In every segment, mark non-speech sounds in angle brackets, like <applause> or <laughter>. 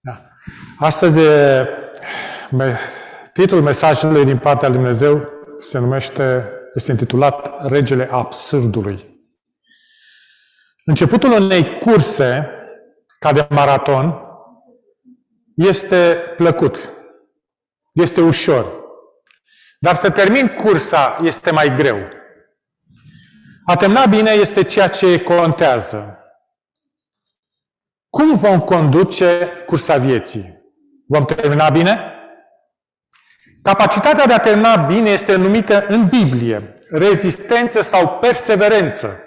Da. Astăzi, me, titlul mesajului din partea lui Dumnezeu se numește, este intitulat Regele Absurdului. Începutul unei curse, ca de maraton, este plăcut, este ușor. Dar să termin cursa este mai greu. A termina bine este ceea ce contează. Cum vom conduce cursa vieții? Vom termina bine? Capacitatea de a termina bine este numită în Biblie rezistență sau perseverență.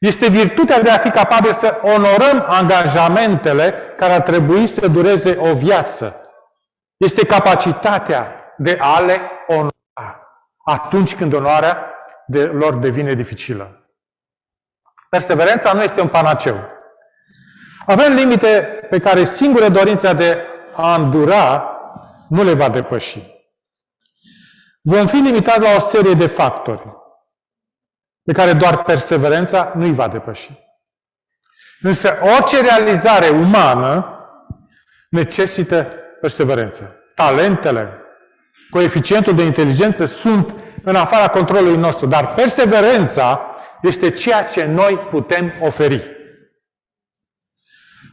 Este virtutea de a fi capabil să onorăm angajamentele care ar trebui să dureze o viață. Este capacitatea de a le onora atunci când onoarea de lor devine dificilă. Perseverența nu este un panaceu. Avem limite pe care singure dorința de a îndura nu le va depăși. Vom fi limitați la o serie de factori pe care doar perseverența nu îi va depăși. Însă orice realizare umană necesită perseverență. Talentele, coeficientul de inteligență sunt în afara controlului nostru, dar perseverența este ceea ce noi putem oferi.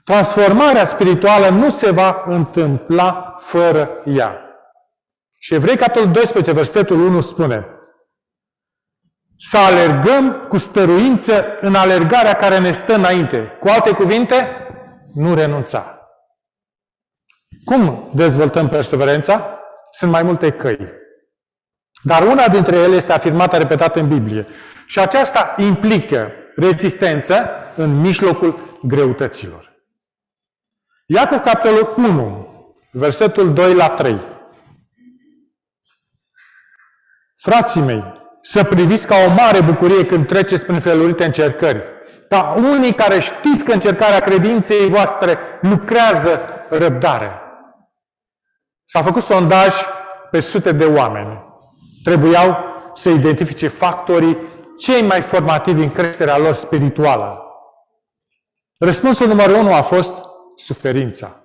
Transformarea spirituală nu se va întâmpla fără ea. Și Evrei, capitolul 12, versetul 1 spune să alergăm cu stăruință în alergarea care ne stă înainte. Cu alte cuvinte, nu renunța. Cum dezvoltăm perseverența? Sunt mai multe căi. Dar una dintre ele este afirmată, repetată în Biblie. Și aceasta implică rezistență în mijlocul greutăților. Iacov, capitolul 1, versetul 2 la 3. Frații mei, să priviți ca o mare bucurie când treceți prin felurite încercări. Ca unii care știți că încercarea credinței voastre lucrează răbdare. S-a făcut sondaj pe sute de oameni. Trebuiau să identifice factorii cei mai formativi în creșterea lor spirituală. Răspunsul numărul unu a fost suferința.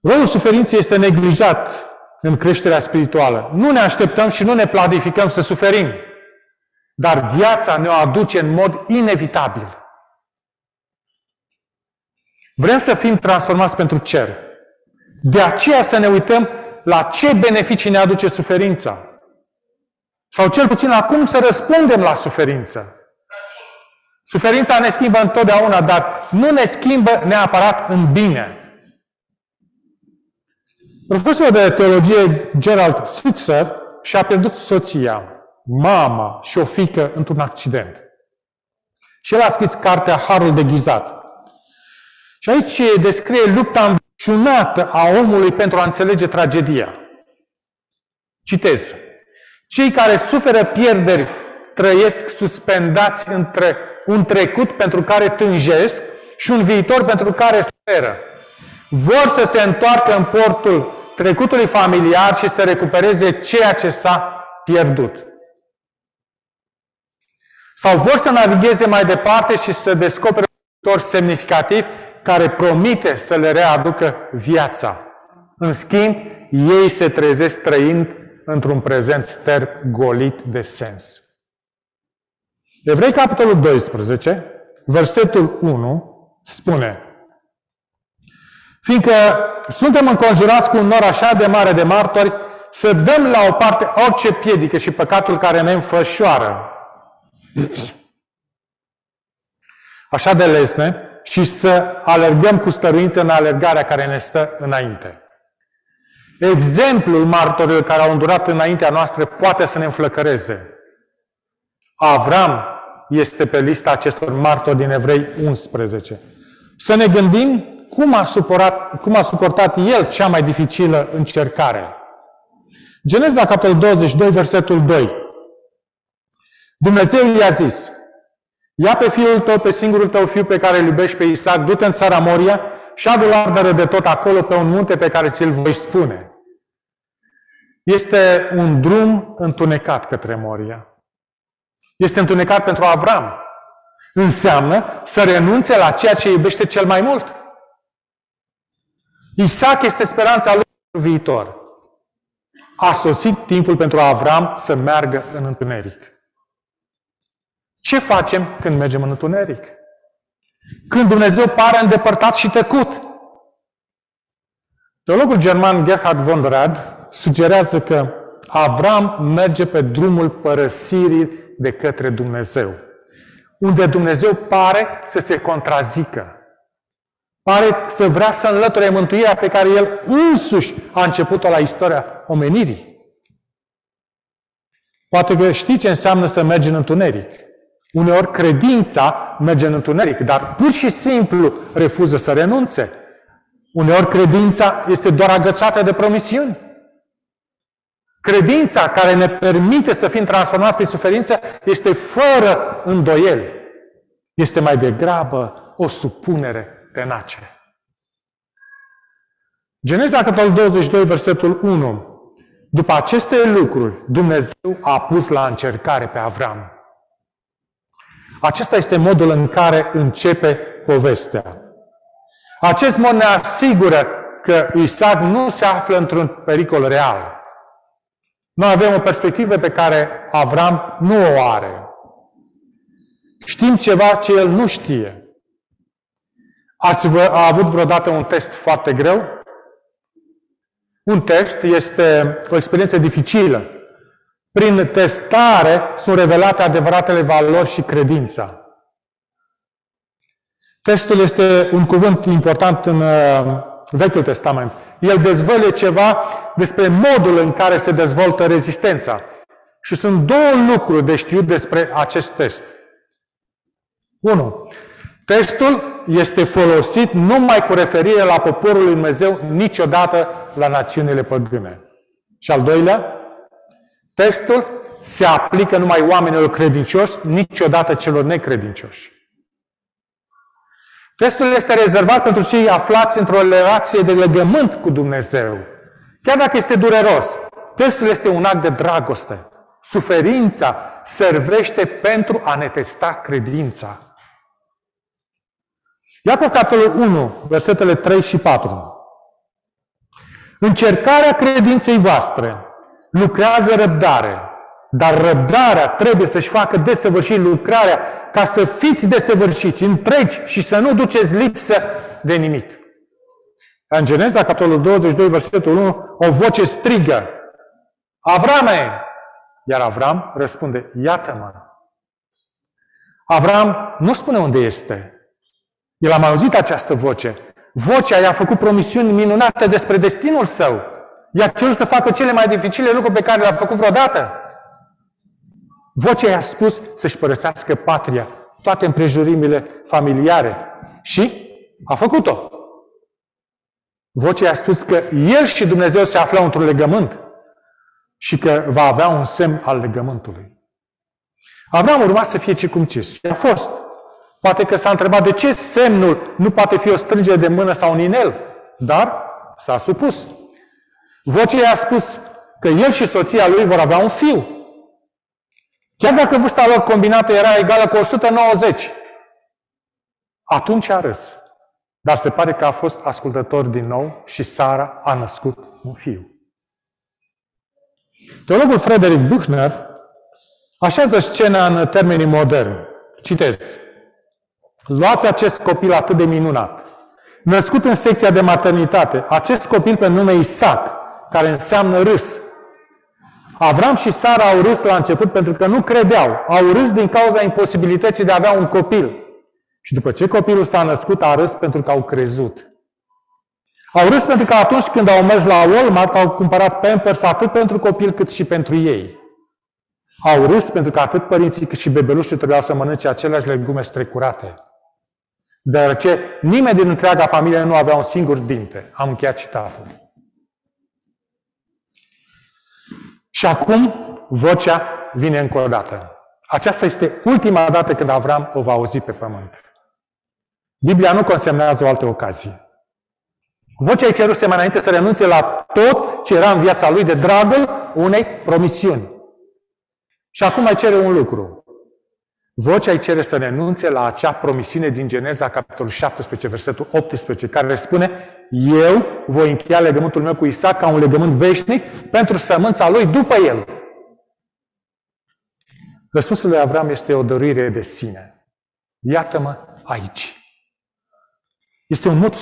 Rolul suferinței este neglijat în creșterea spirituală. Nu ne așteptăm și nu ne planificăm să suferim. Dar viața ne o aduce în mod inevitabil. Vrem să fim transformați pentru cer. De aceea să ne uităm la ce beneficii ne aduce suferința. Sau cel puțin la cum să răspundem la suferință. Suferința ne schimbă întotdeauna, dar nu ne schimbă neapărat în bine. Profesorul de teologie Gerald Switzer și-a pierdut soția, mama și o fică într-un accident. Și el a scris cartea Harul de Ghizat. Și aici descrie lupta înveciunată a omului pentru a înțelege tragedia. Citez. Cei care suferă pierderi trăiesc suspendați între un trecut pentru care tânjesc și un viitor pentru care speră. Vor să se întoarcă în portul trecutului familiar și să recupereze ceea ce s-a pierdut. Sau vor să navigheze mai departe și să descopere un viitor semnificativ care promite să le readucă viața. În schimb, ei se trezesc trăind într-un prezent sterp golit de sens. Evrei, capitolul 12, versetul 1, spune Fiindcă suntem înconjurați cu un nor așa de mare de martori, să dăm la o parte orice piedică și păcatul care ne înfășoară. <clears throat> Așa de lesne și să alergăm cu stăruință în alergarea care ne stă înainte. Exemplul martorilor care au îndurat înaintea noastră poate să ne înflăcăreze. Avram este pe lista acestor martori din Evrei 11. Să ne gândim cum a, suportat, cum a suportat el cea mai dificilă încercare. Geneza, capitolul 22, versetul 2. Dumnezeu i-a zis, ia pe fiul tău, pe singurul tău fiu pe care îl iubești pe Isaac, du-te în țara Moria și adu ardere de tot acolo pe un munte pe care ți-l voi spune. Este un drum întunecat către Moria. Este întunecat pentru Avram. Înseamnă să renunțe la ceea ce iubește cel mai mult. Isaac este speranța lui viitor. A sosit timpul pentru Avram să meargă în întuneric. Ce facem când mergem în întuneric? Când Dumnezeu pare îndepărtat și tăcut. Teologul german Gerhard von Rad sugerează că Avram merge pe drumul părăsirii de către Dumnezeu, unde Dumnezeu pare să se contrazică. Pare să vrea să înlăture mântuirea pe care el însuși a început-o la istoria omenirii. Poate că știți ce înseamnă să mergi în întuneric. Uneori credința merge în întuneric, dar pur și simplu refuză să renunțe. Uneori credința este doar agățată de promisiuni. Credința care ne permite să fim transformați prin suferință este fără îndoieli. Este mai degrabă o supunere tenace. Geneza capitolul 22, versetul 1. După aceste lucruri, Dumnezeu a pus la încercare pe Avram. Acesta este modul în care începe povestea. Acest mod ne asigură că Isaac nu se află într-un pericol real. Noi avem o perspectivă pe care Avram nu o are. Știm ceva ce el nu știe. Ați vă, a avut vreodată un test foarte greu? Un test este o experiență dificilă. Prin testare sunt revelate adevăratele valori și credința. Testul este un cuvânt important în uh, Vechiul Testament. El dezvăluie ceva despre modul în care se dezvoltă rezistența. Și sunt două lucruri de știut despre acest test. 1. Testul este folosit numai cu referire la poporul lui Dumnezeu, niciodată la națiunile păgâne. Și al doilea, testul se aplică numai oamenilor credincioși, niciodată celor necredincioși. Testul este rezervat pentru cei aflați într-o relație de legământ cu Dumnezeu. Chiar dacă este dureros, testul este un act de dragoste. Suferința servește pentru a ne testa credința. Iacov, capitolul 1, versetele 3 și 4. Încercarea credinței voastre lucrează răbdare, dar răbdarea trebuie să-și facă desăvârșit lucrarea ca să fiți desăvârșiți, întregi și să nu duceți lipsă de nimic. În Geneza, capitolul 22, versetul 1, o voce strigă, Avrame! Iar Avram răspunde, iată-mă. Avram nu spune unde este. El a mai auzit această voce. Vocea i-a făcut promisiuni minunate despre destinul său. I-a cerut să facă cele mai dificile lucruri pe care le-a făcut vreodată. Vocea i-a spus să-și părăsească patria, toate împrejurimile familiare. Și a făcut-o. Vocea i-a spus că el și Dumnezeu se aflau într-un legământ și că va avea un semn al legământului. Avram urma să fie circumcis și a fost. Poate că s-a întrebat de ce semnul nu poate fi o strângere de mână sau un inel, dar s-a supus. Vocea i-a spus că el și soția lui vor avea un fiu. Chiar dacă vârsta lor combinată era egală cu 190, atunci a râs. Dar se pare că a fost ascultător din nou și Sara a născut un fiu. Teologul Frederick Buchner așează scena în termenii moderni. Citez. Luați acest copil atât de minunat, născut în secția de maternitate, acest copil pe nume Isaac, care înseamnă râs, Avram și Sara au râs la început pentru că nu credeau. Au râs din cauza imposibilității de a avea un copil. Și după ce copilul s-a născut, a râs pentru că au crezut. Au râs pentru că atunci când au mers la Walmart, au cumpărat Pampers atât pentru copil cât și pentru ei. Au râs pentru că atât părinții cât și bebelușii trebuiau să mănânce aceleași legume strecurate. Deoarece nimeni din întreaga familie nu avea un singur dinte. Am încheiat citatul. Și acum vocea vine încă o dată. Aceasta este ultima dată când Avram o va auzi pe pământ. Biblia nu consemnează o altă ocazie. Vocea îi ceruse mai înainte să renunțe la tot ce era în viața lui de dragul unei promisiuni. Și acum mai cere un lucru. Vocea îi cere să renunțe la acea promisiune din Geneza, capitolul 17, versetul 18, care spune eu voi încheia legământul meu cu Isaac ca un legământ veșnic pentru sămânța lui după el. Răspunsul lui Avram este o dărire de sine. Iată-mă aici. Este un mod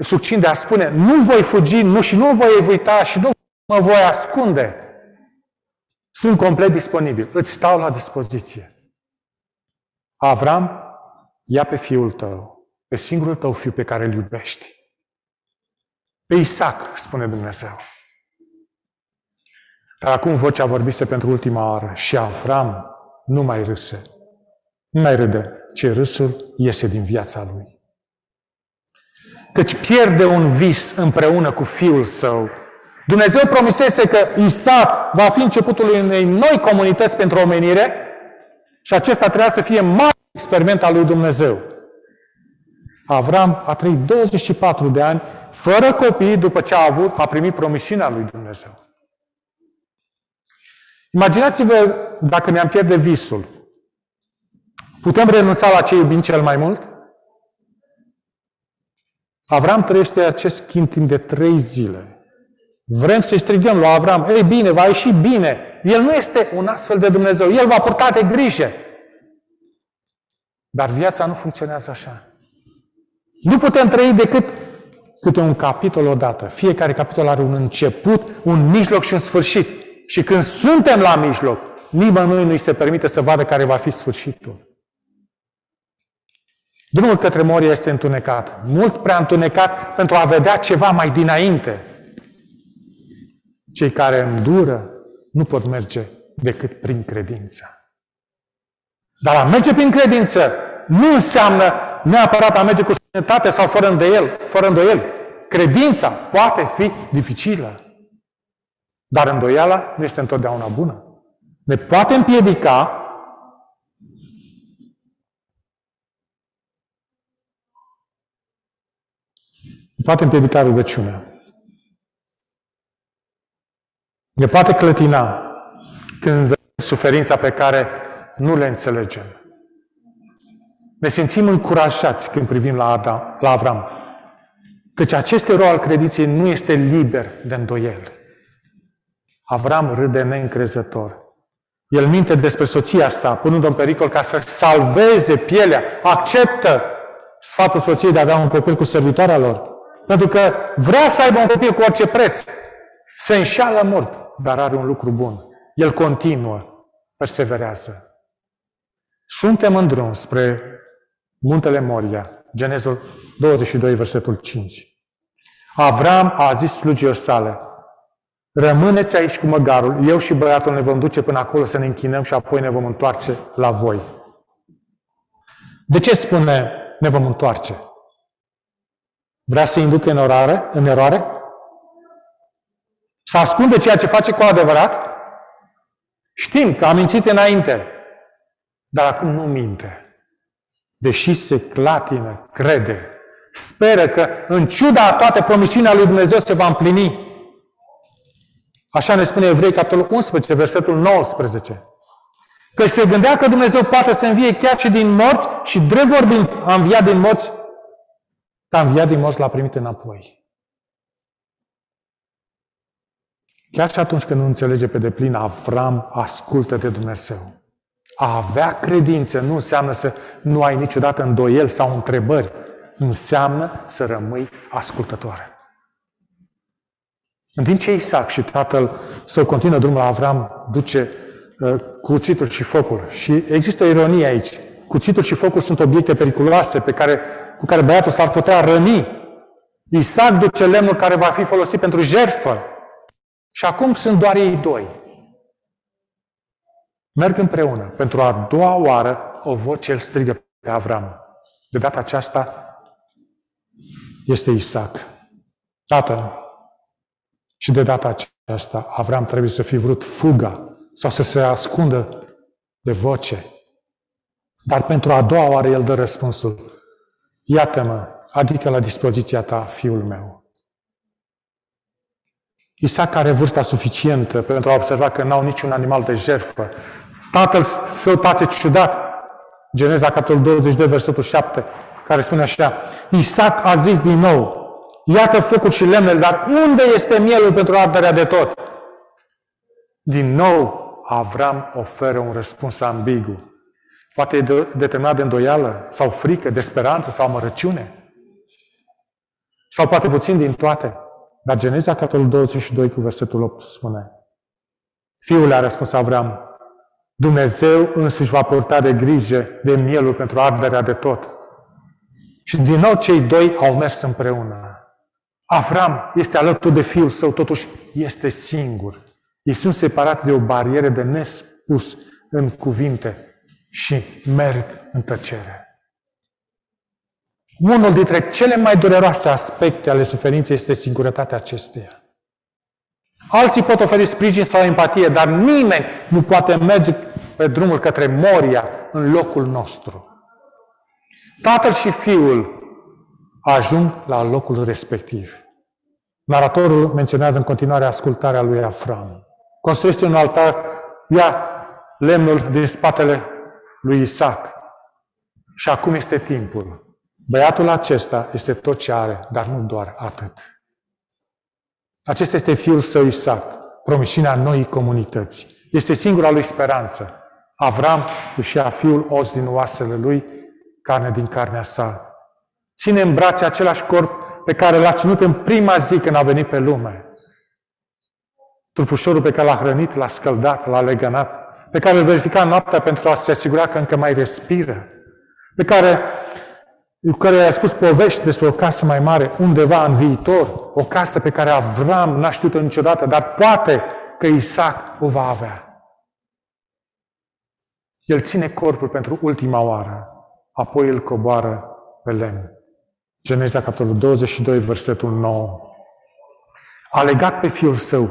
succint de a spune, nu voi fugi, nu și nu voi evita și nu mă voi ascunde. Sunt complet disponibil. Îți stau la dispoziție. Avram, ia pe fiul tău, pe singurul tău fiu pe care îl iubești. Pe Isaac, spune Dumnezeu. Dar acum vocea vorbise pentru ultima oară și Avram nu mai râse. Nu mai râde, ce râsul iese din viața lui. Căci pierde un vis împreună cu fiul său. Dumnezeu promisese că Isaac va fi începutul unei noi comunități pentru omenire și acesta trebuia să fie mare experiment al lui Dumnezeu. Avram a trăit 24 de ani fără copii după ce a avut, a primit promisiunea lui Dumnezeu. Imaginați-vă dacă ne-am pierde visul. Putem renunța la ce iubim cel mai mult? Avram trăiește acest schimb timp de trei zile. Vrem să-i strigăm lui Avram, ei bine, va ieși bine. El nu este un astfel de Dumnezeu. El va purta de grijă. Dar viața nu funcționează așa. Nu putem trăi decât câte un capitol odată. Fiecare capitol are un început, un mijloc și un sfârșit. Și când suntem la mijloc, nimănui nu-i se permite să vadă care va fi sfârșitul. Drumul către Moria este întunecat, mult prea întunecat pentru a vedea ceva mai dinainte. Cei care îndură nu pot merge decât prin credință. Dar a merge prin credință nu înseamnă neapărat a merge cu sănătate sau fără îndoiel. Fără îndoiel. Credința poate fi dificilă. Dar îndoiala nu este întotdeauna bună. Ne poate împiedica ne poate împiedica rugăciunea. Ne poate clătina când vedem suferința pe care nu le înțelegem. Ne simțim încurajați când privim la, Adam, la Avram. Căci acest erou al credinței nu este liber de îndoiel. Avram râde neîncrezător. El minte despre soția sa, punând-o în pericol ca să salveze pielea. Acceptă sfatul soției de a avea un copil cu servitoarea lor. Pentru că vrea să aibă un copil cu orice preț. Se înșală mult, dar are un lucru bun. El continuă, perseverează. Suntem în drum spre muntele Moria, Genezul 22, versetul 5. Avram a zis slugilor sale, Rămâneți aici cu măgarul, eu și băiatul ne vom duce până acolo să ne închinăm și apoi ne vom întoarce la voi. De ce spune ne vom întoarce? Vrea să inducă în, orare, în eroare? Să ascunde ceea ce face cu adevărat? Știm că a mințit înainte, dar acum nu minte. Deși se clatină, crede, speră că în ciuda toate promisiunea lui Dumnezeu se va împlini. Așa ne spune Evrei, capitolul 11, versetul 19. Că se gândea că Dumnezeu poate să învie chiar și din morți și drept vorbind a înviat din morți, că a înviat din morți l-a primit înapoi. Chiar și atunci când nu înțelege pe deplin, Avram ascultă de Dumnezeu. A avea credință nu înseamnă să nu ai niciodată îndoieli sau întrebări. Înseamnă să rămâi ascultătoare. În timp ce Isaac și tatăl său continuă drumul la Avram, duce uh, cuțitul și focul. Și există o ironie aici. Cuțitul și focul sunt obiecte periculoase pe care, cu care băiatul s-ar putea răni. Isaac duce lemnul care va fi folosit pentru jertfă. Și acum sunt doar ei doi. Merg împreună. Pentru a doua oară o voce îl strigă pe Avram. De data aceasta este Isaac. Tată, și de data aceasta, Avram trebuie să fi vrut fuga sau să se ascundă de voce. Dar pentru a doua oară el dă răspunsul. Iată-mă, adică la dispoziția ta, fiul meu. Isaac are vârsta suficientă pentru a observa că n-au niciun animal de jertfă. Tatăl său tațe ciudat. Geneza, capitolul 22, versetul 7, care spune așa. Isaac a zis din nou, Iată focul și lemnele, dar unde este mielul pentru arderea de tot? Din nou, Avram oferă un răspuns ambigu. Poate e determinat de îndoială, sau frică, de speranță, sau mărăciune. Sau poate puțin din toate. Dar Geneza, capitolul 22, cu versetul 8, spune Fiul a răspuns Avram, Dumnezeu însuși va purta de grijă de mielul pentru arderea de tot. Și din nou cei doi au mers împreună. Avram este alături de fiul său, totuși este singur. Ei sunt separați de o barieră de nespus în cuvinte și merg în tăcere. Unul dintre cele mai dureroase aspecte ale suferinței este singurătatea acesteia. Alții pot oferi sprijin sau empatie, dar nimeni nu poate merge pe drumul către Moria în locul nostru. Tatăl și fiul ajung la locul respectiv. Naratorul menționează în continuare ascultarea lui Afram. Construiește un altar, ia lemnul din spatele lui Isaac. Și acum este timpul. Băiatul acesta este tot ce are, dar nu doar atât. Acesta este fiul său Isaac, promisiunea noii comunități. Este singura lui speranță. Avram își ia fiul os din oasele lui, carne din carnea sa. Ține în brațe același corp pe care l-a ținut în prima zi când a venit pe lume. Trupușorul pe care l-a hrănit, l-a scăldat, l-a legănat, pe care îl verifica noaptea pentru a se asigura că încă mai respiră, pe care, cu care i-a spus povești despre o casă mai mare undeva în viitor, o casă pe care Avram n-a știut-o niciodată, dar poate că Isaac o va avea. El ține corpul pentru ultima oară, apoi îl coboară pe lemn. Geneza, capitolul 22, versetul 9. A legat pe fiul său,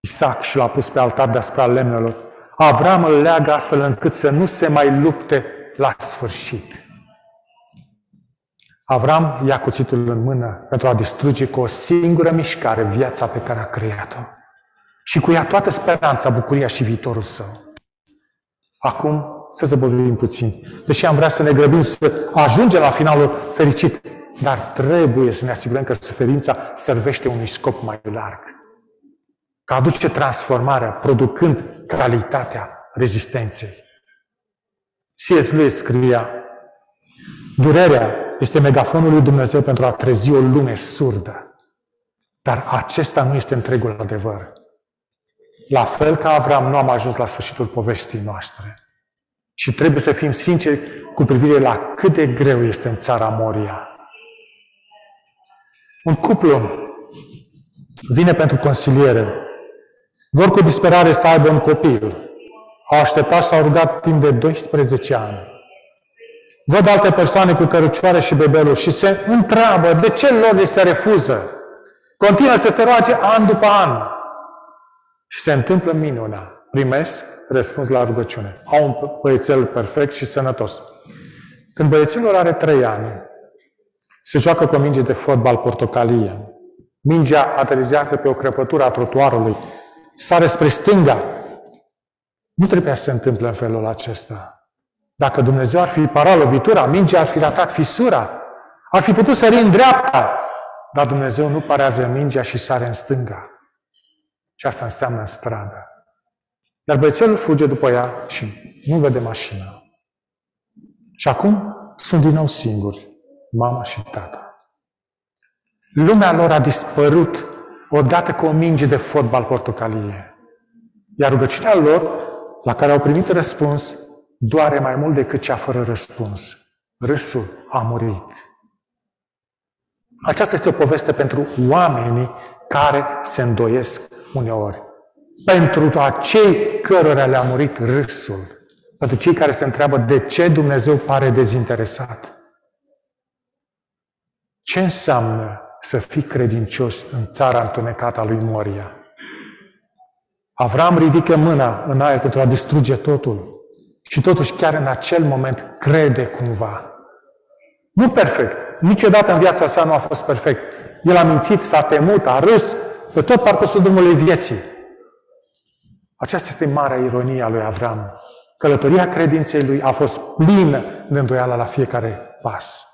Isaac, și l-a pus pe altar deasupra lemnelor. Avram îl leagă astfel încât să nu se mai lupte la sfârșit. Avram ia cuțitul în mână pentru a distruge cu o singură mișcare viața pe care a creat-o. Și cu ea toată speranța, bucuria și viitorul său. Acum să zăbovim puțin. Deși am vrea să ne grăbim să ajungem la finalul fericit, dar trebuie să ne asigurăm că suferința servește unui scop mai larg. Că aduce transformarea, producând calitatea rezistenței. C.S. Lewis scria, durerea este megafonul lui Dumnezeu pentru a trezi o lume surdă. Dar acesta nu este întregul adevăr. La fel ca Avram, nu am ajuns la sfârșitul poveștii noastre. Și trebuie să fim sinceri cu privire la cât de greu este în țara Moria. Un cuplu vine pentru consiliere. Vor cu disperare să aibă un copil. Au așteptat și s-au rugat timp de 12 ani. Văd alte persoane cu cărucioare și bebeluri și se întreabă de ce lor li se refuză. Continuă să se roage an după an. Și se întâmplă minunea. Primesc răspuns la rugăciune. Au un băiețel perfect și sănătos. Când băiețelul are trei ani, se joacă cu o minge de fotbal portocalie. Mingea aterizează pe o crăpătură a trotuarului, sare spre stânga. Nu trebuia să se întâmple în felul acesta. Dacă Dumnezeu ar fi parat lovitura, mingea ar fi ratat fisura, ar fi putut sări în dreapta, dar Dumnezeu nu parează mingea și sare în stânga. Și asta înseamnă în stradă. Iar băiețelul fuge după ea și nu vede mașina. Și acum sunt din nou singuri, mama și tata. Lumea lor a dispărut odată cu o minge de fotbal portocalie. Iar rugăciunea lor, la care au primit răspuns, doare mai mult decât cea fără răspuns. Râsul a murit. Aceasta este o poveste pentru oamenii care se îndoiesc uneori pentru acei cărora le-a murit râsul, pentru cei care se întreabă de ce Dumnezeu pare dezinteresat. Ce înseamnă să fii credincios în țara întunecată a lui Moria? Avram ridică mâna în aer pentru a distruge totul și totuși chiar în acel moment crede cumva. Nu perfect. Niciodată în viața sa nu a fost perfect. El a mințit, s-a temut, a râs pe tot parcursul drumului vieții. Aceasta este marea ironie a lui Avram. Călătoria credinței lui a fost plină de îndoială la fiecare pas.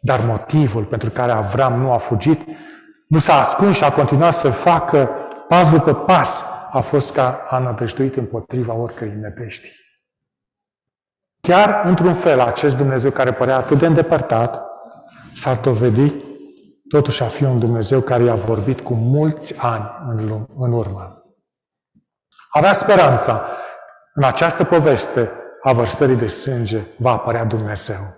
Dar motivul pentru care Avram nu a fugit, nu s-a ascuns și a continuat să facă pas după pas, a fost ca a nădăjduit împotriva oricărei nepești. Chiar într-un fel, acest Dumnezeu care părea atât de îndepărtat, s-ar dovedi totuși a fi un Dumnezeu care i-a vorbit cu mulți ani în, în urmă. Avea speranța. În această poveste a vărsării de sânge va apărea Dumnezeu.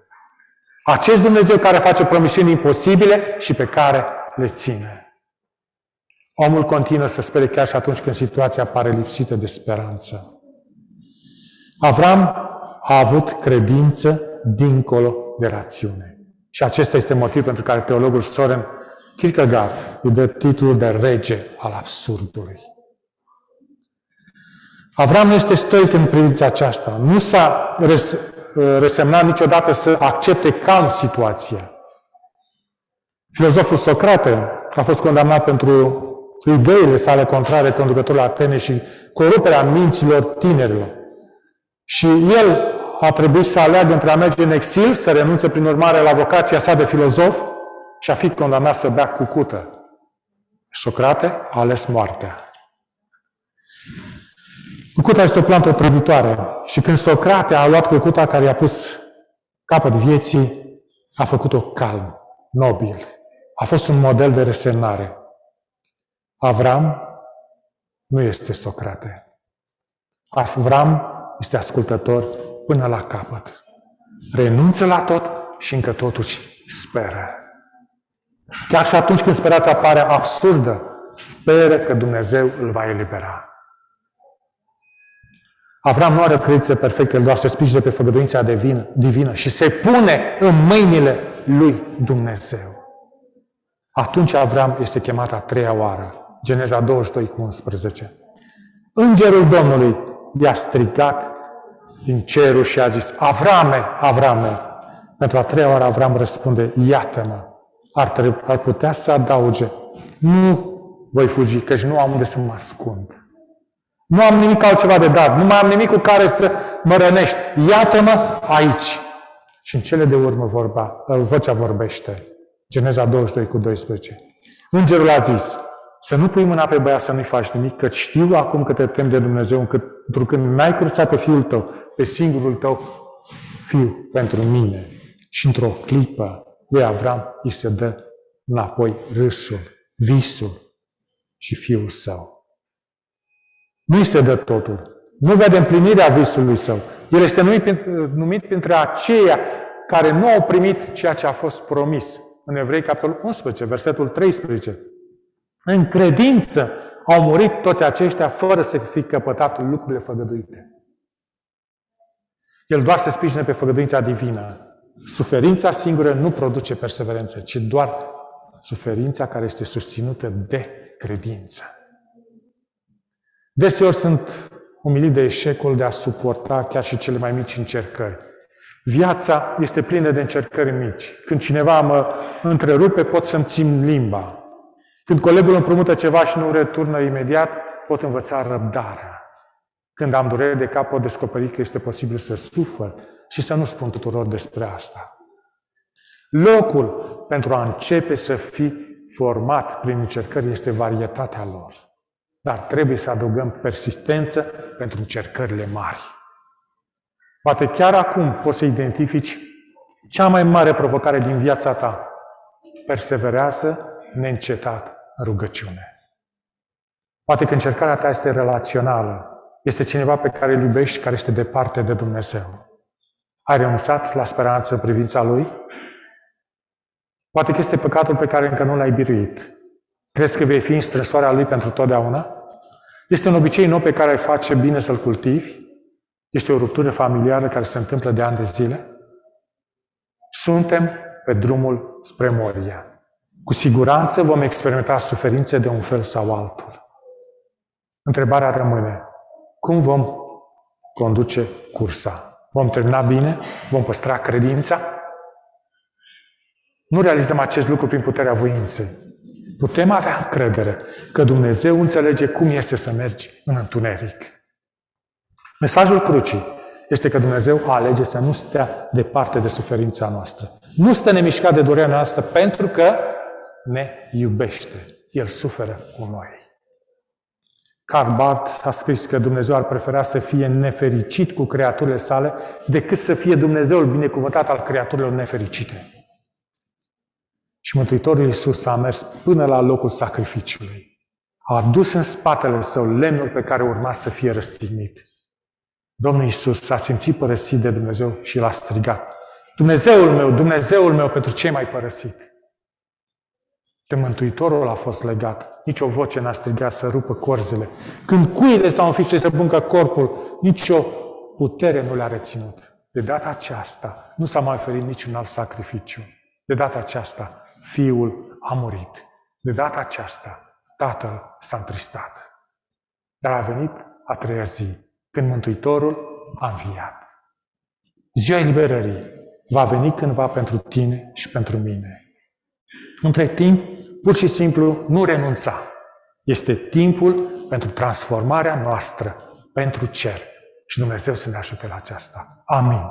Acest Dumnezeu care face promisiuni imposibile și pe care le ține. Omul continuă să spere chiar și atunci când situația pare lipsită de speranță. Avram a avut credință dincolo de rațiune. Și acesta este motivul pentru care teologul Soren Kierkegaard îi dă titlul de rege al absurdului. Avram nu este stoic în privința aceasta. Nu s-a res- resemnat niciodată să accepte calm situația. Filozoful Socrate a fost condamnat pentru ideile sale contrare conducătorul Atene și coruperea minților tinerilor. Și el a trebuit să aleagă între a merge în exil, să renunțe prin urmare la vocația sa de filozof și a fi condamnat să bea cucută. Socrate a ales moartea. Cucuta este o plantă otrăvitoare și când Socrate a luat cucuta care i-a pus capăt vieții, a făcut-o calm, nobil. A fost un model de resemnare. Avram nu este Socrate. Avram este ascultător până la capăt. Renunță la tot și încă totuși speră. Chiar și atunci când sperația pare absurdă, speră că Dumnezeu îl va elibera. Avram nu are credință perfectă, el doar se sprijină pe făgăduința divină, divină și se pune în mâinile lui Dumnezeu. Atunci Avram este chemat a treia oară. Geneza 22 cu 11. Îngerul Domnului i-a strigat din cerul și a zis, Avrame, Avrame. Pentru a treia oară Avram răspunde, iată-mă. Ar, trebui, ar putea să adauge, nu voi fugi, căci nu am unde să mă ascund. Nu am nimic altceva de dat. Nu mai am nimic cu care să mă rănești. Iată-mă aici. Și în cele de urmă vorba, vocea vorbește. Geneza 22 cu 12. Îngerul a zis, să nu pui mâna pe băiat să nu-i faci nimic, că știu acum că te temi de Dumnezeu, încât când n-ai cruțat pe fiul tău, pe singurul tău fiu pentru mine. Și într-o clipă lui Avram îi se dă înapoi râsul, visul și fiul său. Nu îi se dă totul. Nu vede împlinirea visului său. El este numit, numit printre aceia care nu au primit ceea ce a fost promis. În Evrei, capitolul 11, versetul 13. În credință au murit toți aceștia fără să fi căpătat lucrurile făgăduite. El doar se sprijină pe făgăduința divină. Suferința singură nu produce perseverență, ci doar suferința care este susținută de credință. Deseori sunt umilit de eșecul de a suporta chiar și cele mai mici încercări. Viața este plină de încercări mici. Când cineva mă întrerupe, pot să-mi țin limba. Când colegul împrumută ceva și nu returnă imediat, pot învăța răbdarea. Când am durere de cap, pot descoperi că este posibil să sufăr și să nu spun tuturor despre asta. Locul pentru a începe să fi format prin încercări este varietatea lor. Dar trebuie să adăugăm persistență pentru încercările mari. Poate chiar acum poți să identifici cea mai mare provocare din viața ta. Perseverează neîncetat în rugăciune. Poate că încercarea ta este relațională. Este cineva pe care îl iubești, care este departe de Dumnezeu. Ai renunțat la speranță în privința Lui? Poate că este păcatul pe care încă nu l-ai biruit. Crezi că vei fi în strânsoarea Lui pentru totdeauna? Este un obicei nou pe care îi face bine să-l cultivi? Este o ruptură familiară care se întâmplă de ani de zile? Suntem pe drumul spre Moria. Cu siguranță vom experimenta suferințe de un fel sau altul. Întrebarea rămâne, cum vom conduce cursa? Vom termina bine? Vom păstra credința? Nu realizăm acest lucru prin puterea voinței. Putem avea încredere că Dumnezeu înțelege cum este să mergi în întuneric. Mesajul crucii este că Dumnezeu alege să nu stea departe de suferința noastră. Nu stă nemișcat de durerea noastră pentru că ne iubește. El suferă cu noi. Karl Barth a scris că Dumnezeu ar prefera să fie nefericit cu creaturile sale decât să fie Dumnezeul binecuvântat al creaturilor nefericite. Și Mântuitorul Iisus a mers până la locul sacrificiului. A adus în spatele său lemnul pe care urma să fie răstignit. Domnul Iisus s-a simțit părăsit de Dumnezeu și l-a strigat. Dumnezeul meu, Dumnezeul meu, pentru ce m-ai părăsit? Când Mântuitorul a fost legat, nici o voce n-a strigat să rupă corzile. Când cuile s-au înfipt și să buncă corpul, nici o putere nu le-a reținut. De data aceasta nu s-a mai oferit niciun alt sacrificiu. De data aceasta, Fiul a murit. De data aceasta, Tatăl s-a întristat. Dar a venit a treia zi, când Mântuitorul a înviat. Ziua eliberării va veni cândva pentru tine și pentru mine. Între timp, pur și simplu, nu renunța. Este timpul pentru transformarea noastră, pentru cer. Și Dumnezeu să ne ajute la aceasta. Amin.